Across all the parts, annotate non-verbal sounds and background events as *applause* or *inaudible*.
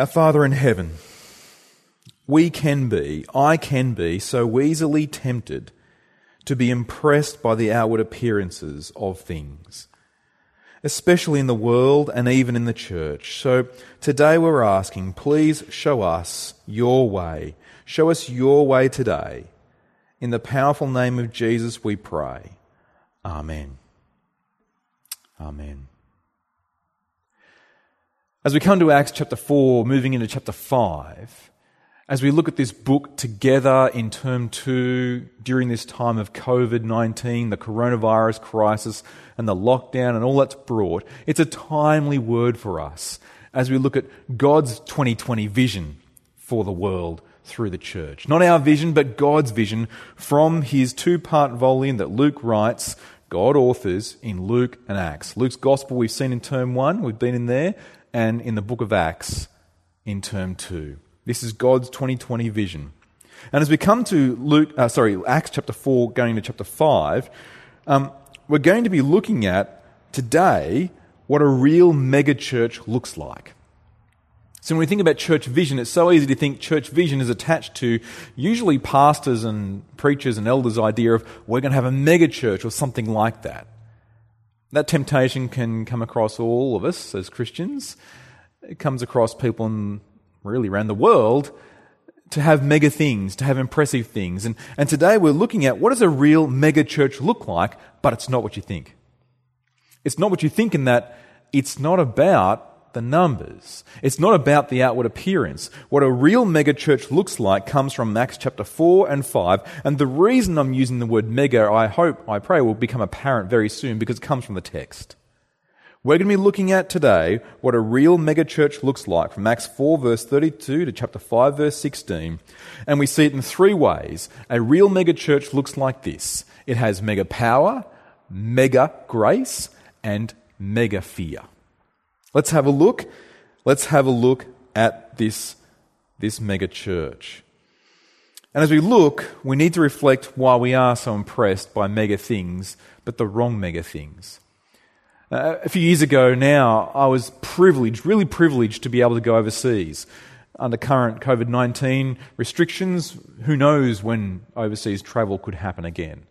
Our Father in heaven, we can be, I can be, so easily tempted to be impressed by the outward appearances of things, especially in the world and even in the church. So today we're asking, please show us your way. Show us your way today. In the powerful name of Jesus we pray. Amen. Amen. As we come to Acts chapter 4, moving into chapter 5, as we look at this book together in term 2 during this time of COVID 19, the coronavirus crisis, and the lockdown, and all that's brought, it's a timely word for us as we look at God's 2020 vision for the world through the church. Not our vision, but God's vision from his two part volume that Luke writes, God authors in Luke and Acts. Luke's gospel we've seen in term 1, we've been in there and in the book of Acts in term 2. This is God's 2020 vision. And as we come to Luke, uh, sorry, Acts chapter 4, going to chapter 5, um, we're going to be looking at today what a real megachurch looks like. So when we think about church vision, it's so easy to think church vision is attached to usually pastors and preachers and elders' idea of we're going to have a megachurch or something like that. That temptation can come across all of us as Christians. It comes across people in, really around the world to have mega things, to have impressive things. And, and today we're looking at what does a real mega church look like, but it's not what you think. It's not what you think in that it's not about the numbers. It's not about the outward appearance. What a real megachurch looks like comes from Acts chapter 4 and 5. And the reason I'm using the word mega, I hope, I pray, will become apparent very soon because it comes from the text. We're going to be looking at today what a real megachurch looks like from Acts 4 verse 32 to chapter 5 verse 16. And we see it in three ways. A real megachurch looks like this. It has mega power, mega grace, and mega fear. Let's have a look. Let's have a look at this, this mega church. And as we look, we need to reflect why we are so impressed by mega things, but the wrong mega things. Uh, a few years ago now, I was privileged, really privileged, to be able to go overseas. Under current COVID 19 restrictions, who knows when overseas travel could happen again.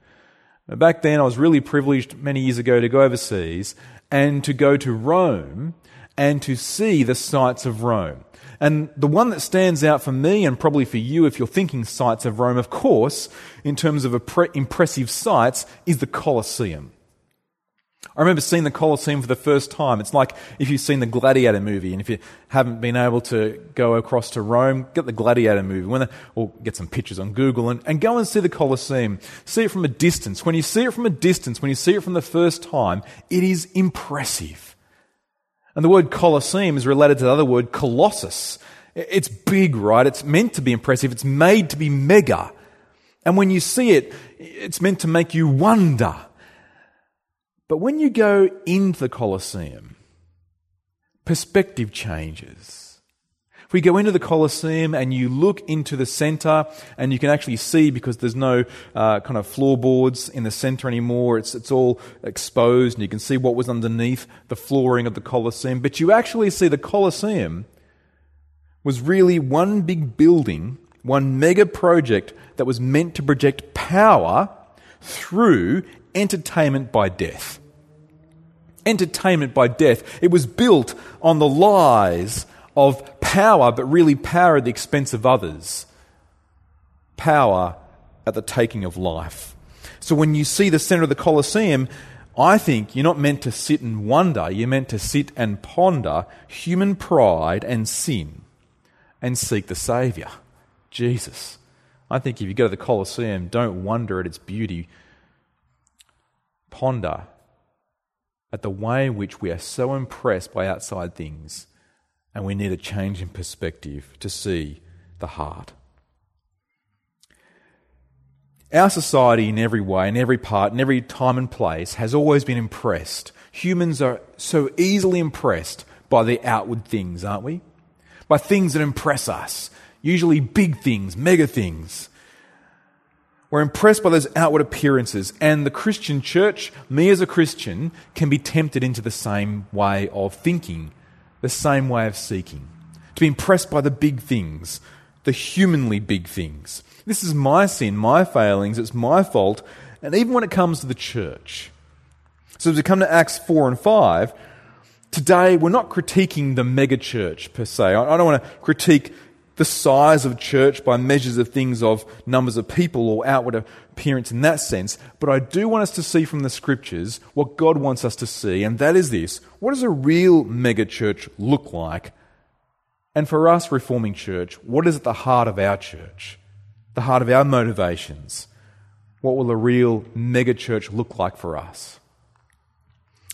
Back then, I was really privileged many years ago to go overseas and to go to Rome and to see the sights of Rome. And the one that stands out for me, and probably for you if you're thinking sights of Rome, of course, in terms of impressive sights, is the Colosseum. I remember seeing the Colosseum for the first time. It's like if you've seen the Gladiator movie, and if you haven't been able to go across to Rome, get the Gladiator movie, the, or get some pictures on Google, and, and go and see the Colosseum. See it from a distance. When you see it from a distance, when you see it from the first time, it is impressive. And the word Colosseum is related to the other word Colossus. It's big, right? It's meant to be impressive. It's made to be mega. And when you see it, it's meant to make you wonder. But when you go into the Colosseum, perspective changes. If we go into the Colosseum and you look into the center, and you can actually see because there's no uh, kind of floorboards in the center anymore, it's, it's all exposed, and you can see what was underneath the flooring of the Colosseum. But you actually see the Colosseum was really one big building, one mega project that was meant to project power through entertainment by death entertainment by death. It was built on the lies of power, but really power at the expense of others. Power at the taking of life. So when you see the center of the Colosseum, I think you're not meant to sit and wonder, you're meant to sit and ponder human pride and sin and seek the Saviour, Jesus. I think if you go to the Colosseum, don't wonder at its beauty. Ponder at the way in which we are so impressed by outside things and we need a change in perspective to see the heart. Our society, in every way, in every part, in every time and place, has always been impressed. Humans are so easily impressed by the outward things, aren't we? By things that impress us, usually big things, mega things. We're impressed by those outward appearances, and the Christian church, me as a Christian, can be tempted into the same way of thinking the same way of seeking. to be impressed by the big things, the humanly big things. This is my sin, my failings, it's my fault, and even when it comes to the church. So as we come to Acts 4 and 5, today we're not critiquing the mega church per se. I don't want to critique the size of church by measures of things of numbers of people or outward appearance in that sense, but I do want us to see from the scriptures what God wants us to see, and that is this what does a real mega church look like? And for us, Reforming Church, what is at the heart of our church? The heart of our motivations? What will a real mega church look like for us?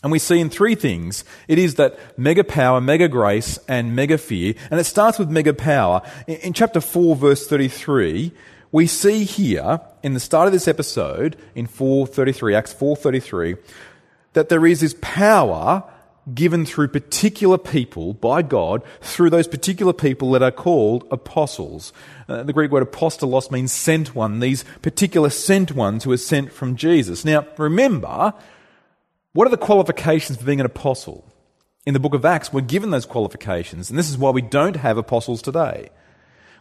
And we see in three things it is that mega power, mega grace, and mega fear. And it starts with mega power. In, chapter 4, verse 33, we see here in the start of this episode, in 433, Acts 433, that there is this power given through particular people by God, through those particular people that are called apostles. Uh, the Greek word apostolos means sent one, these particular sent ones who are sent from Jesus. Now, remember, what are the qualifications for being an apostle? In the book of Acts, we're given those qualifications, and this is why we don't have apostles today.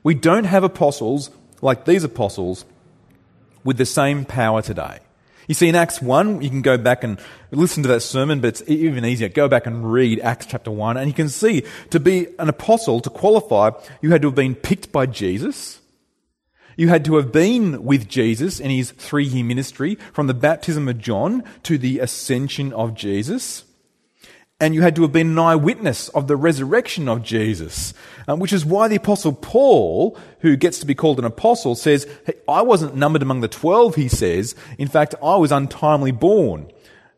We don't have apostles like these apostles with the same power today. You see, in Acts 1, you can go back and listen to that sermon, but it's even easier. Go back and read Acts chapter 1, and you can see to be an apostle, to qualify, you had to have been picked by Jesus. You had to have been with Jesus in his three year ministry from the baptism of John to the ascension of Jesus. And you had to have been an eyewitness of the resurrection of Jesus, um, which is why the apostle Paul, who gets to be called an apostle, says, hey, I wasn't numbered among the twelve, he says. In fact, I was untimely born.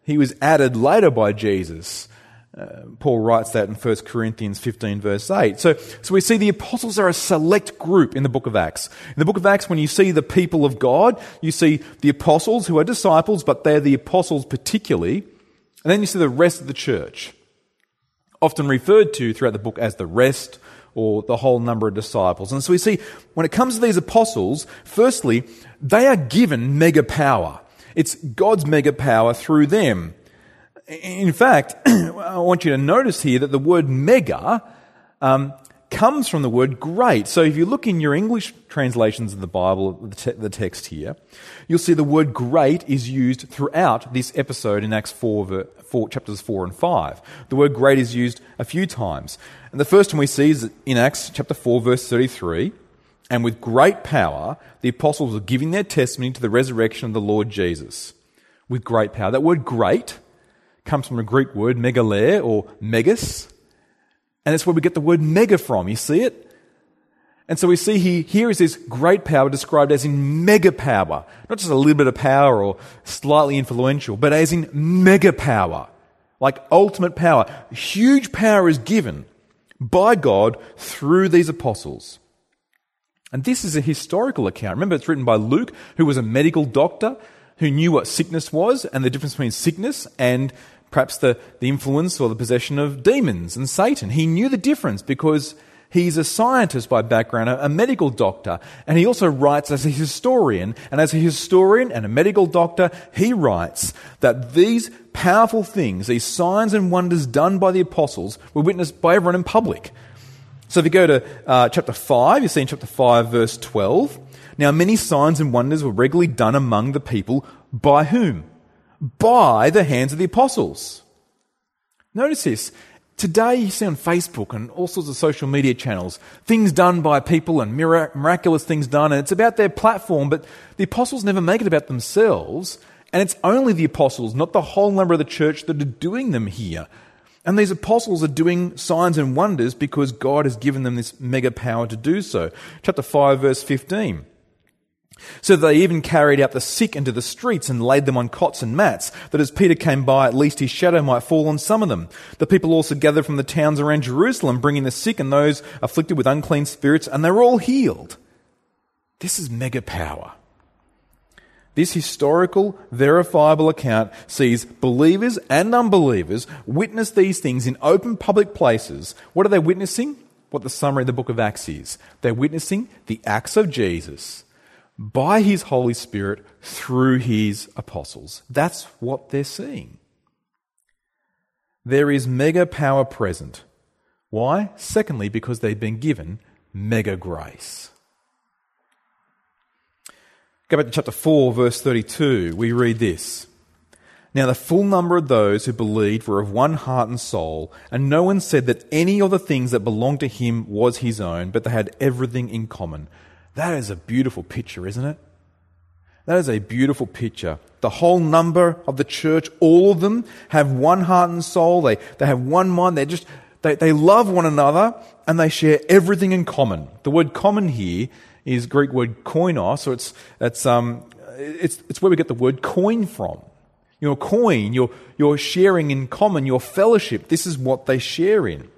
He was added later by Jesus. Uh, Paul writes that in 1 Corinthians 15, verse 8. So, so we see the apostles are a select group in the book of Acts. In the book of Acts, when you see the people of God, you see the apostles who are disciples, but they're the apostles particularly. And then you see the rest of the church, often referred to throughout the book as the rest or the whole number of disciples. And so we see when it comes to these apostles, firstly, they are given mega power. It's God's mega power through them. In fact, *clears throat* I want you to notice here that the word mega um, comes from the word great. So if you look in your English translations of the Bible, the, te- the, text here, you'll see the word great is used throughout this episode in Acts 4, 4, chapters 4 and 5. The word great is used a few times. And the first one we see is in Acts chapter 4, verse 33. And with great power, the apostles were giving their testimony to the resurrection of the Lord Jesus. With great power. That word great comes from a Greek word, megale or megas. And that's where we get the word mega from. You see it? And so we see here, here is this great power described as in mega power. Not just a little bit of power or slightly influential, but as in mega power. Like ultimate power. Huge power is given by God through these apostles. And this is a historical account. Remember, it's written by Luke, who was a medical doctor, who knew what sickness was and the difference between sickness and perhaps the, the influence or the possession of demons and Satan. He knew the difference because he's a scientist by background, a, a medical doctor, and he also writes as a historian. And as a historian and a medical doctor, he writes that these powerful things, these signs and wonders done by the apostles, were witnessed by everyone in public. So if you go to uh, chapter 5, you see in chapter 5, verse 12, now many signs and wonders were regularly done among the people by whom? By the hands of the apostles. Notice this. Today, you see on Facebook and all sorts of social media channels, things done by people and miraculous things done, and it's about their platform, but the apostles never make it about themselves, and it's only the apostles, not the whole number of the church, that are doing them here. And these apostles are doing signs and wonders because God has given them this mega power to do so. Chapter 5, verse 15. So they even carried out the sick into the streets and laid them on cots and mats, that as Peter came by, at least his shadow might fall on some of them. The people also gathered from the towns around Jerusalem, bringing the sick and those afflicted with unclean spirits, and they were all healed. This is mega power. This historical, verifiable account sees believers and unbelievers witness these things in open public places. What are they witnessing? What the summary of the book of Acts is. They're witnessing the acts of Jesus by his Holy Spirit through his apostles. That's what they're seeing. There is mega power present Why? Secondly, because they've been given mega grace. Go back to chapter 4, verse 32. We read this. Now, the full number of those who believed were of one heart and soul, and no one said that any of the things that belonged to him was his own, but they had everything in common. That is a beautiful picture, isn't it? That is a beautiful picture. The whole number of the church, all of them have one heart and soul. They, they have one mind. They just, they, they love one another and they share everything in common. The word common here is Greek word koinos, so it's, it's, um, it's, it's where we get the word coin from. Your coin, your, your sharing in common, your fellowship, this is what they share in.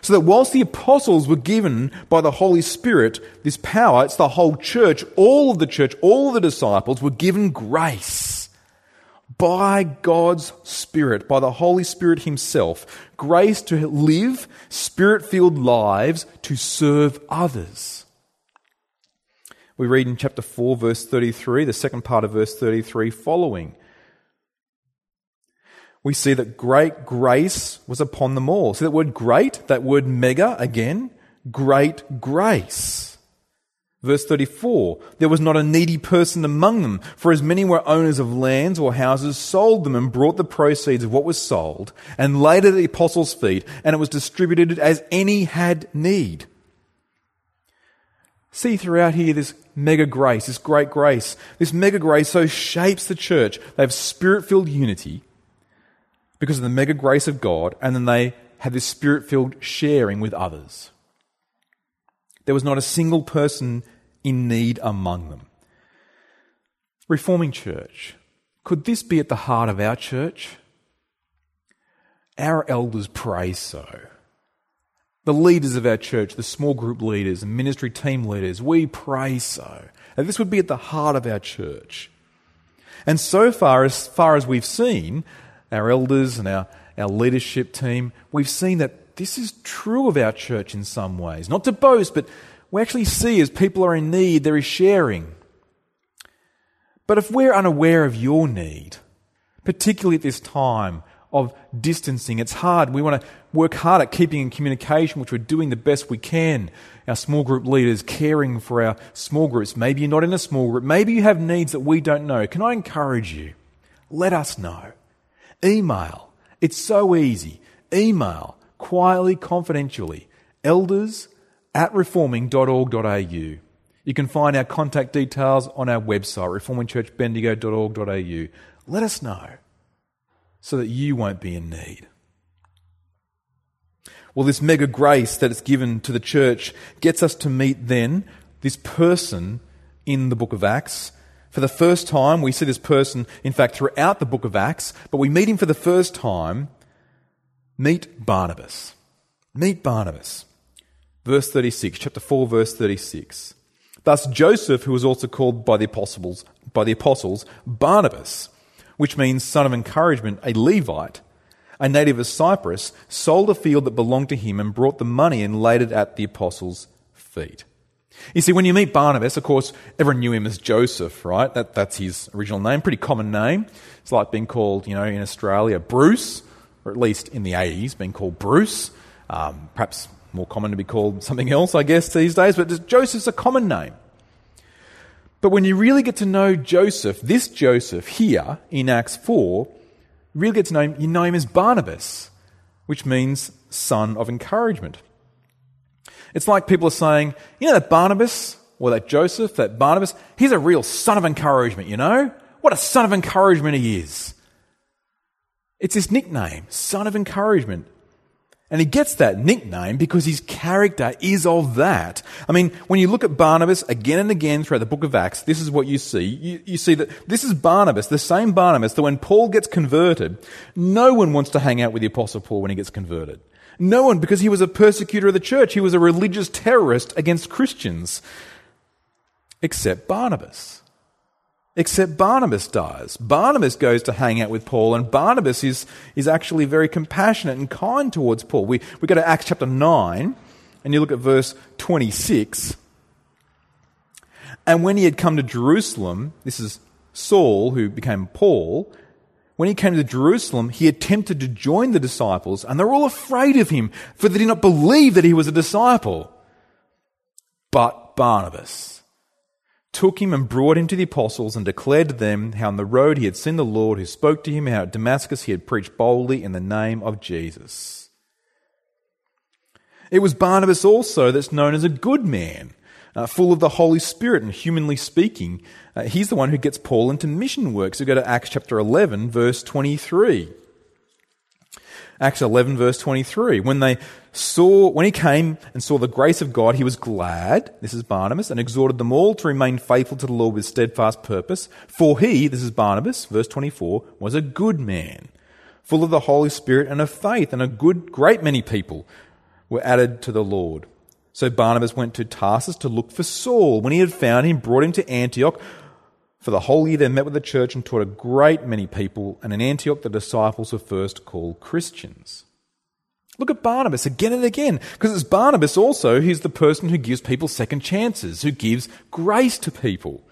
So that whilst the apostles were given by the Holy Spirit this power, it's the whole church, all of the church, all of the disciples were given grace by God's Spirit, by the Holy Spirit Himself, grace to live spirit filled lives to serve others. We read in chapter 4, verse 33, the second part of verse 33 following. We see that great grace was upon them all. See that word great, that word mega again, great grace. Verse 34, there was not a needy person among them, for as many were owners of lands or houses, sold them and brought the proceeds of what was sold, and laid at the apostles' feet, and it was distributed as any had need see throughout here this mega grace, this great grace. This mega grace so shapes the church. They have spirit filled unity because of the mega grace of God, and then they had this spirit filled sharing with others. There was not a single person in need among them. Reforming church, could this be at the heart of our church? Our elders pray so the leaders of our church, the small group leaders and ministry team leaders, we pray so. And this would be at the heart of our church. And so far, as far as we've seen, our elders and our, our leadership team, we've seen that this is true of our church in some ways. Not to boast, but we actually see as people are in need, there is sharing. But if we're unaware of your need, particularly at this time of distancing. It's hard. We want to work hard at keeping in communication, which we're doing the best we can. Our small group leaders caring for our small groups. Maybe you're not in a small group. Maybe you have needs that we don't know. Can I encourage you? Let us know. Email. It's so easy. Email quietly, confidentially. Elders at reforming.org.au. You can find our contact details on our website, reformingchurchbendigo.org.au. Let us know so that you won't be in need. Well, this mega grace that is given to the church gets us to meet then this person in the book of Acts. For the first time, we see this person, in fact, throughout the book of Acts, but we meet him for the first time. Meet Barnabas. Meet Barnabas. Verse 36, chapter 4, verse 36. Thus Joseph, who was also called by the apostles, by the apostles Barnabas, which means son of encouragement, a Levite, a native of Cyprus, sold a field that belonged to him and brought the money and laid it at the apostles' feet. You see, when you meet Barnabas, of course, everyone knew him as Joseph, right? That, that's his original name, pretty common name. It's like being called, you know, in Australia, Bruce, or at least in the 80s, being called Bruce. Um, perhaps more common to be called something else, I guess, these days, but Joseph's a common name. But when you really get to know Joseph, this Joseph here in Acts 4, really get to know him, you know him as Barnabas, which means son of encouragement. It's like people are saying, you know that Barnabas, or that Joseph, that Barnabas, he's a real son of encouragement, you know? What a son of encouragement he is. It's his nickname, son of encouragement. And he gets that nickname because his character is of that. I mean, when you look at Barnabas again and again throughout the book of Acts, this is what you see. You, you, see that this is Barnabas, the same Barnabas that when Paul gets converted, no one wants to hang out with the apostle Paul when he gets converted. No one, because he was a persecutor of the church. He was a religious terrorist against Christians. Except Barnabas except Barnabas dies. Barnabas goes to hang out with Paul, and Barnabas is, is actually very compassionate and kind towards Paul. We, we go to Acts chapter 9, and you look at verse 26. And when he had come to Jerusalem, this is Saul, who became Paul, when he came to Jerusalem, he attempted to join the disciples, and they were all afraid of him, for they did not believe that he was a disciple. But Barnabas took him and brought him to the apostles and declared to them how on the road he had seen the Lord who spoke to him, how at Damascus he had preached boldly in the name of Jesus. It was Barnabas also that's known as a good man uh, full of the Holy Spirit and humanly speaking. Uh, he's the one who gets Paul into mission work. So go to Acts chapter 11, verse 23. Acts 11 verse 23. When they saw, when he came and saw the grace of God, he was glad, this is Barnabas, and exhorted them all to remain faithful to the Lord with steadfast purpose. For he, this is Barnabas, verse 24, was a good man, full of the Holy Spirit and of faith, and a good, great many people were added to the Lord. So Barnabas went to Tarsus to look for Saul. When he had found him, brought him to Antioch. For the whole year they met with the church and taught a great many people, and in Antioch the disciples were first called Christians. Look at Barnabas again and again, because it's Barnabas also who's the person who gives people second chances, who gives grace to people.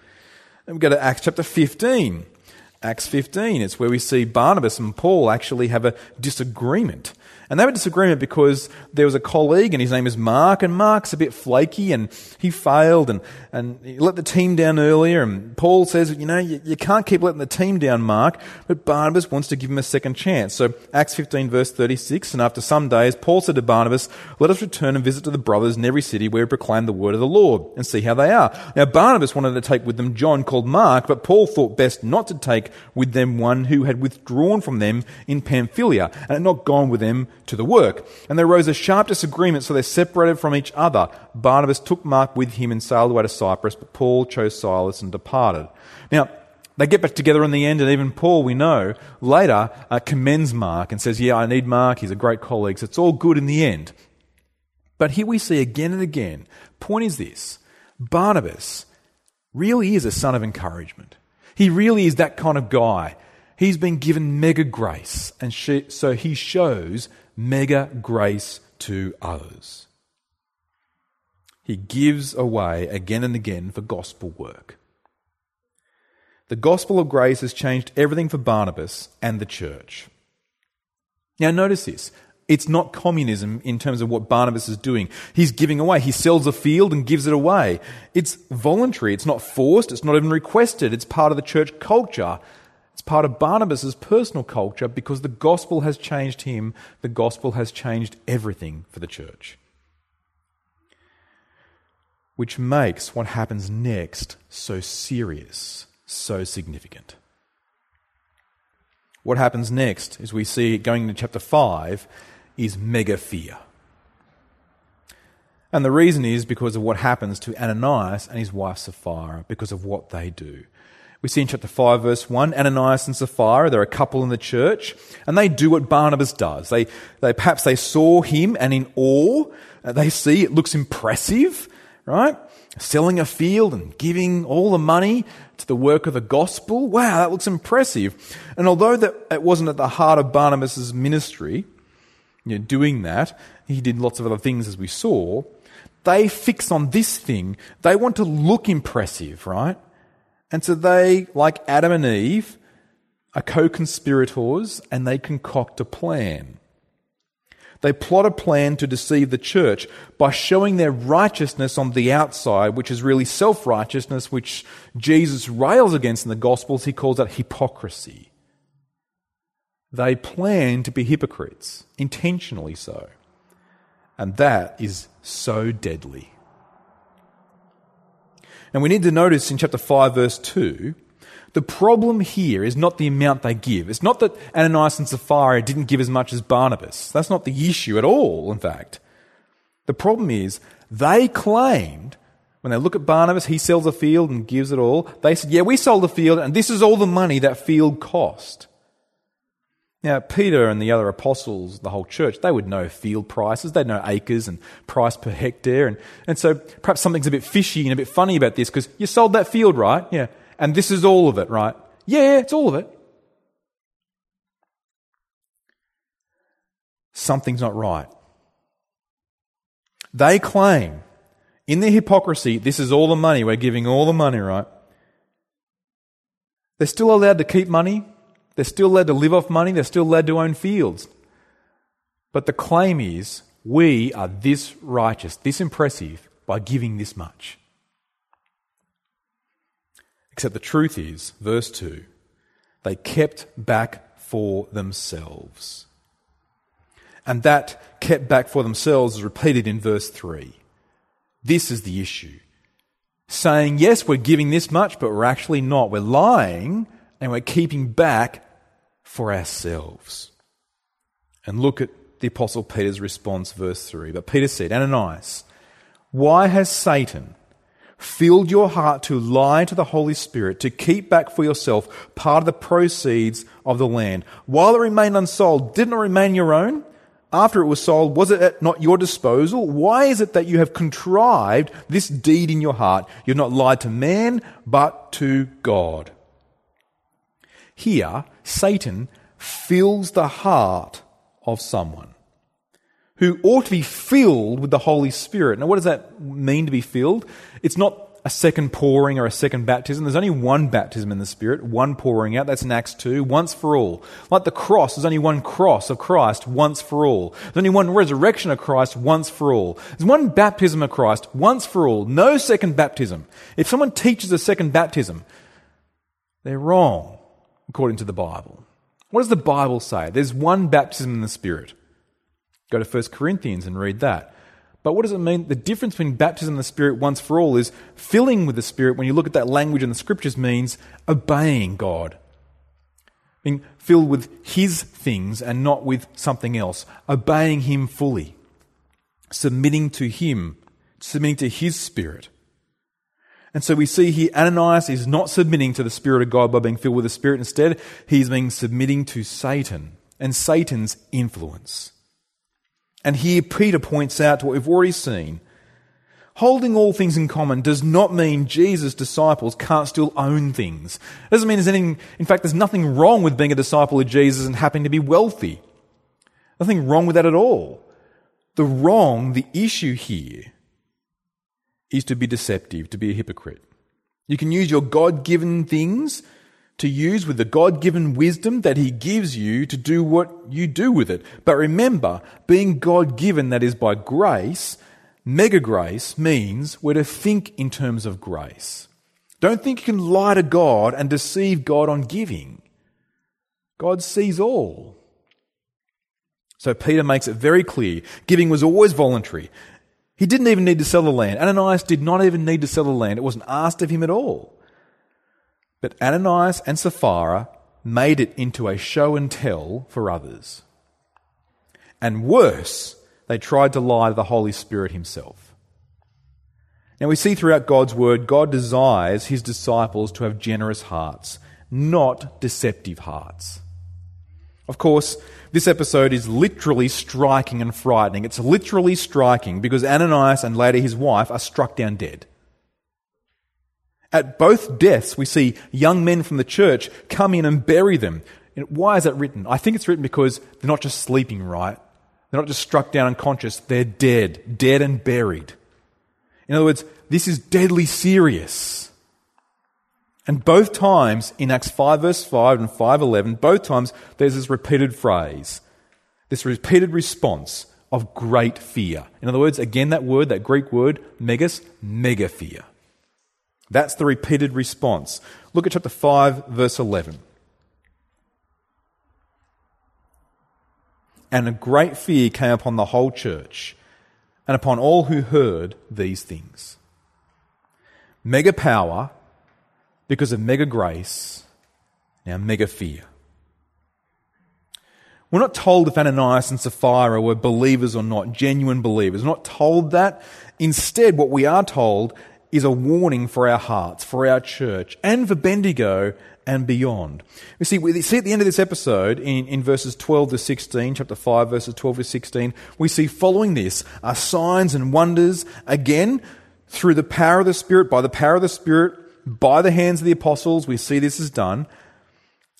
And we go to Acts chapter 15. Acts 15, it's where we see Barnabas and Paul actually have a disagreement. And they have a disagreement because there was a colleague and his name is Mark, and Mark's a bit flaky and he failed and, and he let the team down earlier. And Paul says, you know, you, you can't keep letting the team down, Mark, but Barnabas wants to give him a second chance. So Acts 15 verse 36, and after some days, Paul said to Barnabas, let us return and visit to the brothers in every city where we proclaim the word of the Lord and see how they are. Now Barnabas wanted to take with them John called Mark, but Paul thought best not to take with them one who had withdrawn from them in Pamphylia and had not gone with them to the work. And there arose a sharp disagreement, so they separated from each other. Barnabas took Mark with him and sailed away to Cyprus, but Paul chose Silas and departed. Now, they get back together in the end, and even Paul, we know, later uh, commends Mark and says, Yeah, I need Mark. He's a great colleague. So it's all good in the end. But here we see again and again, point is this Barnabas really is a son of encouragement. He really is that kind of guy. He's been given mega grace, and so he shows mega grace to others. He gives away again and again for gospel work. The gospel of grace has changed everything for Barnabas and the church. Now, notice this. It's not communism in terms of what Barnabas is doing. He's giving away. He sells a field and gives it away. It's voluntary. It's not forced. It's not even requested. It's part of the church culture. It's part of Barnabas' personal culture because the gospel has changed him. The gospel has changed everything for the church. Which makes what happens next so serious, so significant. What happens next, as we see going into chapter 5, is mega fear. And the reason is because of what happens to Ananias and his wife Sapphira, because of what they do. We see in chapter 5, verse 1, Ananias and Sapphira, they're a couple in the church, and they do what Barnabas does. They, they perhaps they saw him and in awe, uh, they see it looks impressive, right? Selling a field and giving all the money to the work of the gospel. Wow, that looks impressive. And although that it wasn't at the heart of Barnabas' ministry, you know, doing that, he did lots of other things as we saw, they fix on this thing. They want to look impressive, right? And so they, like Adam and Eve, are co conspirators and they concoct a plan. They plot a plan to deceive the church by showing their righteousness on the outside, which is really self righteousness, which Jesus rails against in the Gospels. He calls that hypocrisy. They plan to be hypocrites, intentionally so. And that is so deadly. And we need to notice in chapter 5, verse 2, the problem here is not the amount they give. It's not that Ananias and Sapphira didn't give as much as Barnabas. That's not the issue at all, in fact. The problem is they claimed, when they look at Barnabas, he sells a field and gives it all. They said, Yeah, we sold the field, and this is all the money that field cost. Now, Peter and the other apostles, the whole church, they would know field prices. They'd know acres and price per hectare. And, and so perhaps something's a bit fishy and a bit funny about this because you sold that field, right? Yeah. And this is all of it, right? Yeah, it's all of it. Something's not right. They claim, in their hypocrisy, this is all the money. We're giving all the money, right? They're still allowed to keep money They're still led to live off money, they're still led to own fields. But the claim is we are this righteous, this impressive by giving this much. Except the truth is, verse 2, they kept back for themselves. And that kept back for themselves is repeated in verse 3. This is the issue. Saying, yes, we're giving this much, but we're actually not. We're lying and we're keeping back for ourselves. And look at the Apostle Peter's response, verse 3. But Peter said, Ananias, why has Satan filled your heart to lie to the Holy Spirit, to keep back for yourself part of the proceeds of the land? While it remained unsold, didn't it remain your own? After it was sold, was it at not your disposal? Why is it that you have contrived this deed in your heart? You've not lied to man, but to God. Here, Satan fills the heart of someone who ought to be filled with the Holy Spirit. Now, what does that mean to be filled? It's not a second pouring or a second baptism. There's only one baptism in the Spirit, one pouring out. That's in Acts 2, once for all. Like the cross, there's only one cross of Christ once for all. There's only one resurrection of Christ once for all. There's one baptism of Christ once for all. No second baptism. If someone teaches a second baptism, they're wrong, according to the Bible. What does the Bible say? There's one baptism in the Spirit. Go to 1 Corinthians and read that. But what does it mean? The difference between baptism in the Spirit once for all is filling with the Spirit, when you look at that language in the Scriptures, means obeying God. Being filled with His things and not with something else. Obeying Him fully. Submitting to Him. Submitting to His Spirit. And so we see here Ananias is not submitting to the Spirit of God by being filled with the Spirit. Instead, he's being submitting to Satan and Satan's influence. And here Peter points out to what we've already seen. Holding all things in common does not mean Jesus' disciples can't still own things. It doesn't mean there's anything, in fact, there's nothing wrong with being a disciple of Jesus and happening to be wealthy. Nothing wrong with that at all. The wrong, the issue here, is to be deceptive, to be a hypocrite. You can use your God given things to use with the God given wisdom that He gives you to do what you do with it. But remember, being God given, that is by grace, mega grace means we're to think in terms of grace. Don't think you can lie to God and deceive God on giving. God sees all. So Peter makes it very clear giving was always voluntary. He didn't even need to sell the land. Ananias did not even need to sell the land. It wasn't asked of him at all. But Ananias and Sapphira made it into a show and tell for others. And worse, they tried to lie to the Holy Spirit himself. Now we see throughout God's word, God desires his disciples to have generous hearts, not deceptive hearts. Of course, this episode is literally striking and frightening. It's literally striking because Ananias and later his wife are struck down dead. At both deaths, we see young men from the church come in and bury them. Why is that written? I think it's written because they're not just sleeping, right? They're not just struck down unconscious, they're dead, dead and buried. In other words, this is deadly serious. And both times in Acts 5 verse 5 and 5:11, both times there's this repeated phrase, this repeated response of great fear. In other words, again that word, that Greek word, megas, mega fear. That's the repeated response. Look at chapter 5, verse 11. And a great fear came upon the whole church and upon all who heard these things. Mega power because of mega grace, now mega fear. We're not told if Ananias and Sapphira were believers or not, genuine believers. We're not told that. Instead, what we are told is a warning for our hearts, for our church, and for Bendigo and beyond. We see, we see at the end of this episode, in, in verses 12 to 16, chapter 5, verses 12 to 16, we see following this are signs and wonders, again, through the power of the Spirit, by the power of the Spirit, by the hands of the apostles, we see this is done.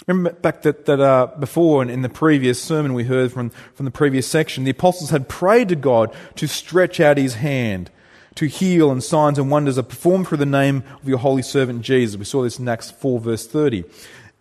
Remember back that, that uh, before in, in the previous sermon we heard from, from the previous section, the apostles had prayed to God to stretch out his hand to heal, and signs and wonders are performed through the name of your holy servant Jesus. We saw this in Acts 4, verse 30.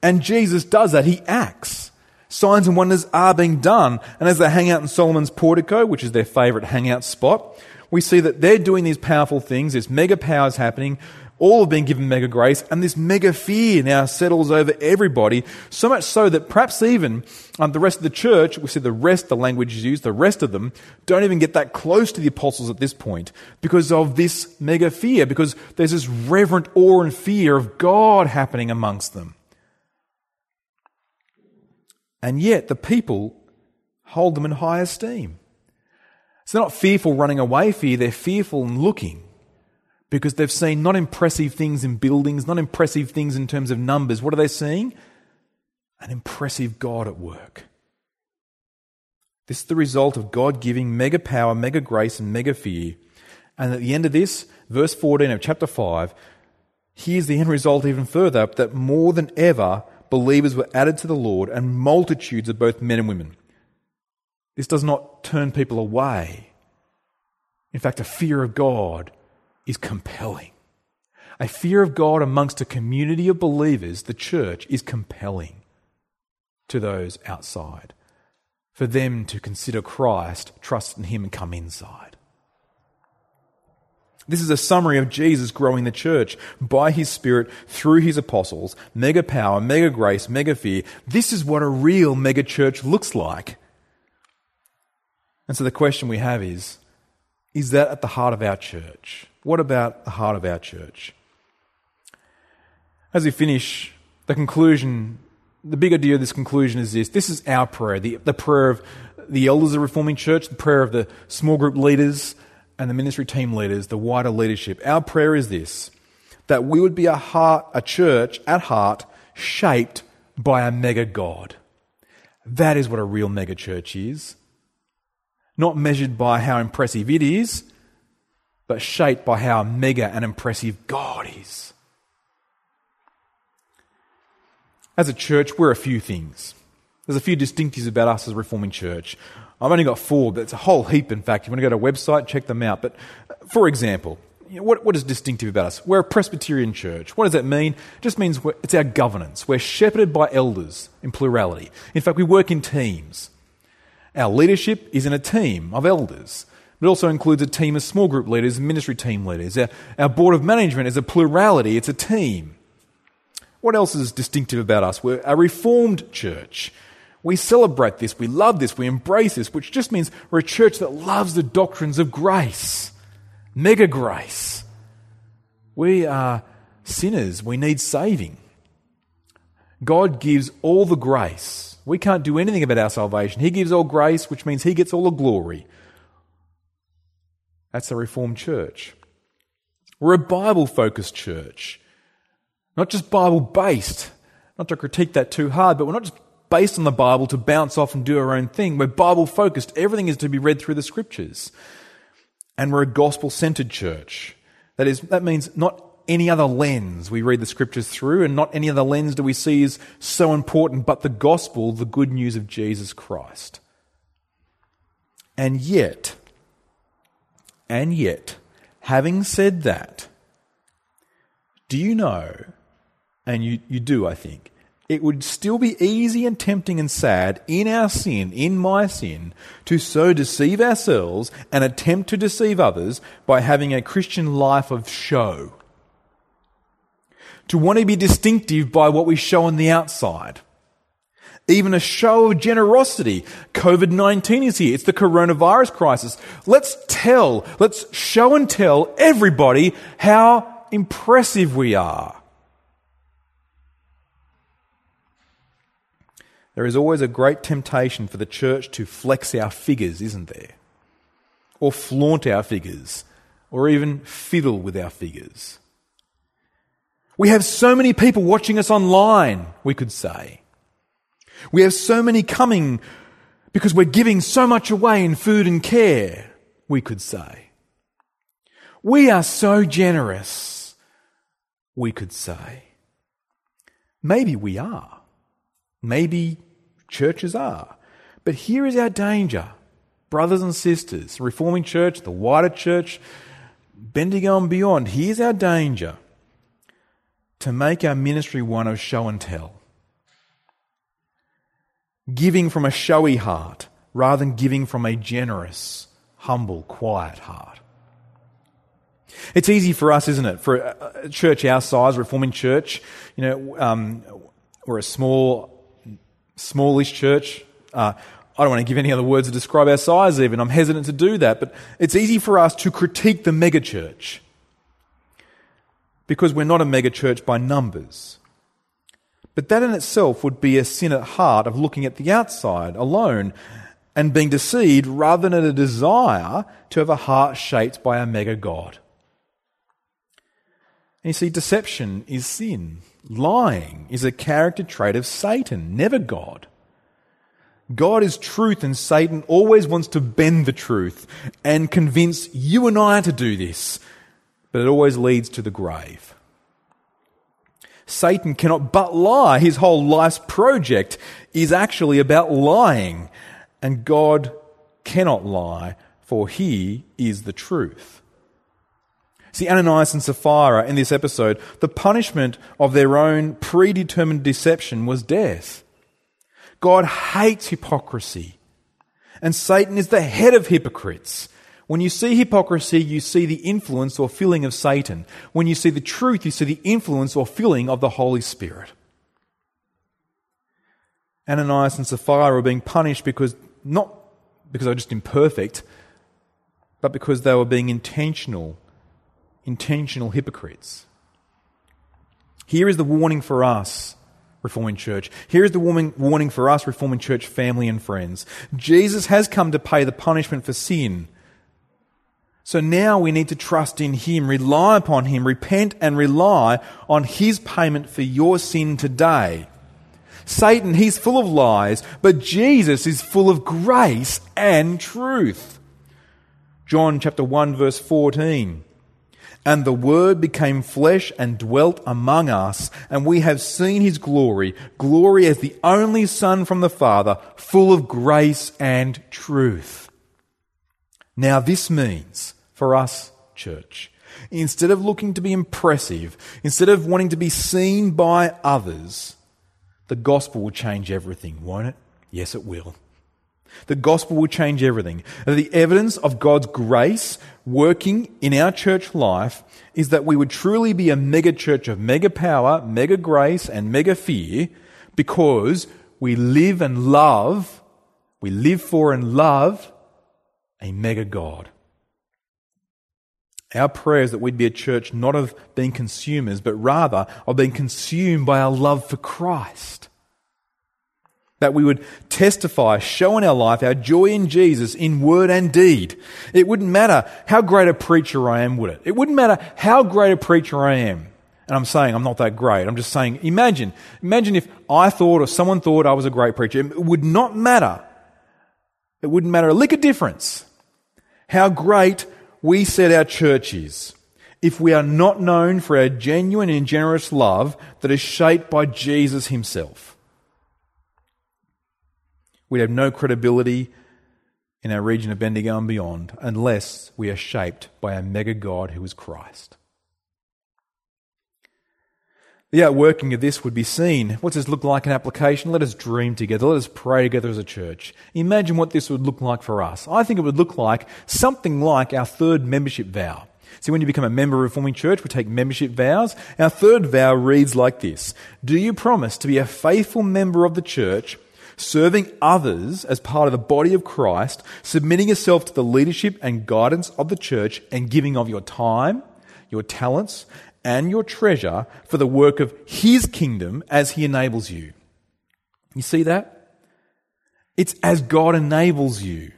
And Jesus does that. He acts. Signs and wonders are being done. And as they hang out in Solomon's portico, which is their favorite hangout spot, we see that they're doing these powerful things. There's mega powers happening. All have been given mega grace, and this mega fear now settles over everybody, so much so that perhaps even um, the rest of the church, we see the rest, the language is used, the rest of them don't even get that close to the apostles at this point because of this mega fear, because there's this reverent awe and fear of God happening amongst them. And yet the people hold them in high esteem. So they're not fearful running away fear, they're fearful and looking because they've seen not impressive things in buildings, not impressive things in terms of numbers. What are they seeing? An impressive God at work. This is the result of God giving mega power, mega grace, and mega fear. And at the end of this, verse 14 of chapter 5, here's the end result even further that more than ever, believers were added to the Lord, and multitudes of both men and women. This does not turn people away. In fact, a fear of God is compelling. A fear of God amongst a community of believers, the church, is compelling to those outside. For them to consider Christ, trust in Him, and come inside. This is a summary of Jesus growing the church by his Spirit through his apostles. Mega power, mega grace, mega fear. This is what a real mega church looks like. And so the question we have is is that at the heart of our church? What about the heart of our church? As we finish, the conclusion, the big idea of this conclusion is this this is our prayer, the, the prayer of the elders of the Reforming Church, the prayer of the small group leaders and the ministry team leaders, the wider leadership. Our prayer is this that we would be a heart, a church at heart shaped by a mega God. That is what a real mega church is. Not measured by how impressive it is, but shaped by how mega and impressive God is. As a church, we're a few things. There's a few distinctives about us as a Reforming Church. I've only got four, but it's a whole heap, in fact. If you want to go to a website, check them out. But for example, what, what is distinctive about us? We're a Presbyterian church. What does that mean? It just means it's our governance. We're shepherded by elders in plurality. In fact, we work in teams. Our leadership is in a team of elders. It also includes a team of small group leaders ministry team leaders. Our, our board of management is a plurality, it's a team. What else is distinctive about us? We're a reformed church. We celebrate this, we love this, we embrace this, which just means we're a church that loves the doctrines of grace, mega grace. We are sinners, we need saving. God gives all the grace. We can't do anything about our salvation. He gives all grace, which means He gets all the glory. That's a Reformed church. We're a Bible focused church. Not just Bible based. Not to critique that too hard, but we're not just based on the Bible to bounce off and do our own thing. We're Bible focused. Everything is to be read through the scriptures. And we're a gospel centered church. That is, that means not any other lens we read the scriptures through, and not any other lens do we see as so important, but the gospel, the good news of Jesus Christ. And yet, and yet, having said that, do you know, and you, you do, I think, it would still be easy and tempting and sad in our sin, in my sin, to so deceive ourselves and attempt to deceive others by having a Christian life of show. To want to be distinctive by what we show on the outside even a show of generosity. COVID 19 is here. It's the coronavirus crisis. Let's tell, let's show and tell everybody how impressive we are. There is always a great temptation for the church to flex our figures, isn't there? Or flaunt our figures, or even fiddle with our figures. We have so many people watching us online, we could say. We have so many coming because we're giving so much away in food and care, we could say. We are so generous, we could say. Maybe we are. Maybe churches are. But here is our danger. Brothers and sisters, Reforming Church, the wider church, Bendigo and beyond, here's our danger to make our ministry one of show and tell giving from a showy heart rather than giving from a generous, humble, quiet heart. It's easy for us, isn't it, for a church our size, Reforming Church, you know, um, we're a small, smallish church. Uh, I don't want to give any other words to describe our size even. I'm hesitant to do that. But it's easy for us to critique the megachurch because we're not a megachurch by numbers. But that in itself would be a sin at heart of looking at the outside alone and being deceived rather than a desire to have a heart shaped by a mega God. And you see, deception is sin. Lying is a character trait of Satan, never God. God is truth, and Satan always wants to bend the truth and convince you and I to do this, but it always leads to the grave. Satan cannot but lie. His whole life's project is actually about lying, and God cannot lie, for he is the truth. See, Ananias and Sapphira in this episode, the punishment of their own predetermined deception was death. God hates hypocrisy. And Satan is the head of hypocrites. When you see hypocrisy, you see the influence or filling of Satan. When you see the truth, you see the influence or filling of the Holy Spirit. Ananias and Sapphira were being punished because, not because they were just imperfect, but because they were being intentional, intentional hypocrites. Here is the warning for us Reforming Church. Here's the warning for us, Reforming Church family and friends. Jesus has come to pay the punishment for sin. So now we need to trust in Him, rely upon Him, repent and rely on His payment for your sin today. Satan, he's full of lies, but Jesus is full of grace and truth. John chapter 1 verse 14. And the Word became flesh and dwelt among us, and we have seen his glory, glory as the only Son from the Father, full of grace and truth. Now, this means for us, church, instead of looking to be impressive, instead of wanting to be seen by others, the gospel will change everything, won't it? Yes, it will. The gospel will change everything. The evidence of God's grace working in our church life is that we would truly be a mega church of mega power, mega grace, and mega fear because we live and love, we live for and love a mega God. Our prayer is that we'd be a church not of being consumers, but rather of being consumed by our love for Christ. That we would testify, show in our life our joy in Jesus in word and deed. It wouldn't matter how great a preacher I am, would it? It wouldn't matter how great a preacher I am. And I'm saying I'm not that great. I'm just saying, imagine, imagine if I thought or someone thought I was a great preacher. It would not matter. It wouldn't matter a lick of difference how great we said our church is if we are not known for our genuine and generous love that is shaped by Jesus himself we'd have no credibility in our region of Bendigo and beyond unless we are shaped by a mega God who is Christ. The outworking of this would be seen. What does this look like in application? Let us dream together. Let us pray together as a church. Imagine what this would look like for us. I think it would look like something like our third membership vow. See, when you become a member of Reforming Church, we take membership vows. Our third vow reads like this Do you promise to be a faithful member of the church serving others as part of the body of Christ, submitting yourself to the leadership and guidance of the church, and giving of your time, your talents, and your treasure for the work of His kingdom as He enables you. You see that? It's as God enables you.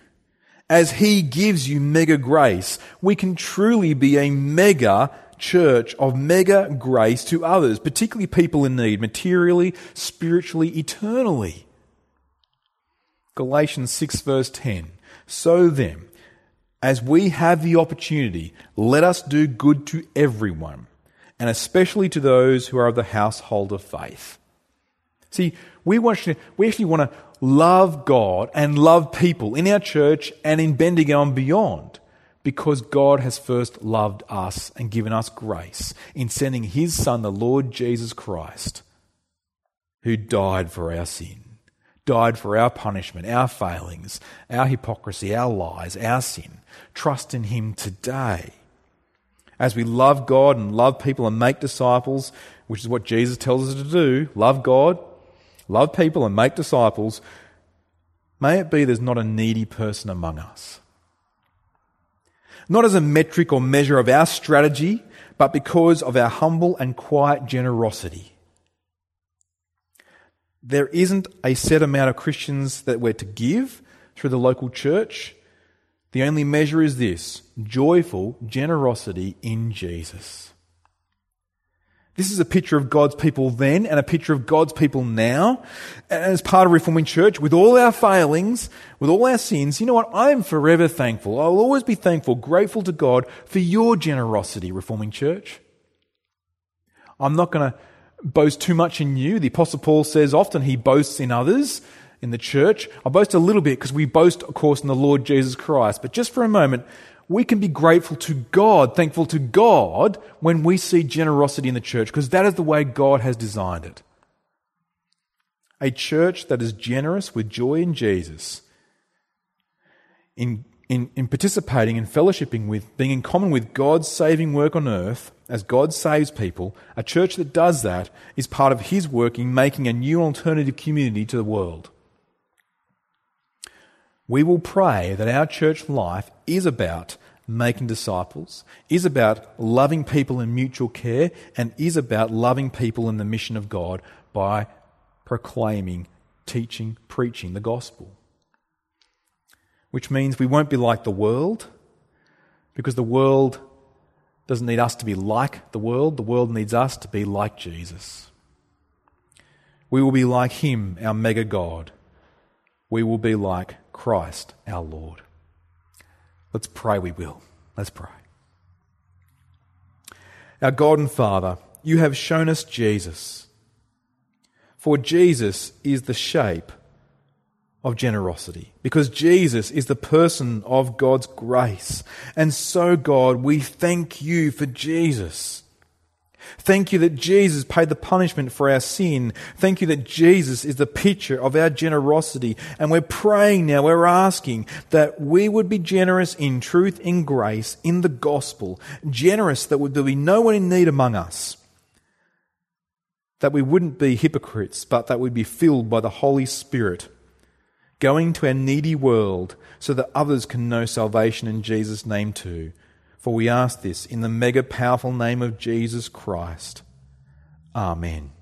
As He gives you mega grace, we can truly be a mega church of mega grace to others, particularly people in need, materially, spiritually, eternally. Galatians 6, verse 10. So then, as we have the opportunity, let us do good to everyone, and especially to those who are of the household of faith. See, we, want we actually want to love God and love people in our church and in Bendigo and beyond because God has first loved us and given us grace in sending His Son, the Lord Jesus Christ, who died for our sin died for our punishment, our failings, our hypocrisy, our lies, our sin. Trust in Him today. As we love God and love people and make disciples, which is what Jesus tells us to do love God, love people, and make disciples. May it be there's not a needy person among us. Not as a metric or measure of our strategy, but because of our humble and quiet generosity. There isn't a set amount of Christians that we're to give through the local church. The only measure is this joyful generosity in Jesus. This is a picture of God's people then and a picture of God's people now. And as part of Reforming Church, with all our failings, with all our sins, you know what? I am forever thankful. I will always be thankful, grateful to God for your generosity, Reforming Church. I'm not going to boast too much in you. The Apostle Paul says often he boasts in others in the church. I boast a little bit because we boast, of course, in the Lord Jesus Christ. But just for a moment, we can be grateful to God, thankful to God when we see generosity in the church because that is the way God has designed it. A church that is generous with joy in Jesus, in, in, in participating and fellowshipping with, being in common with God's saving work on earth as God saves people, a church that does that is part of His work in making a new alternative community to the world. We will pray that our church life is about making disciples, is about loving people in mutual care, and is about loving people in the mission of God by proclaiming, teaching, preaching the gospel. Which means we won't be like the world, because the world doesn't need us to be like the world, the world needs us to be like Jesus. We will be like Him, our mega God. We will be like Christ our Lord. Let's pray, we will. Let's pray. Our God and Father, you have shown us Jesus. For Jesus is the shape of generosity, because Jesus is the person of God's grace. And so, God, we thank you for Jesus. Thank you that Jesus paid the punishment for our sin. Thank you that Jesus is the picture of our generosity. And we're praying now, we're asking that we would be generous in truth, in grace, in the gospel. Generous that there would be no one in need among us. That we wouldn't be hypocrites, but that we'd be filled by the Holy Spirit. Going to our needy world so that others can know salvation in Jesus' name too. For we ask this in the mega powerful name of Jesus Christ. Amen.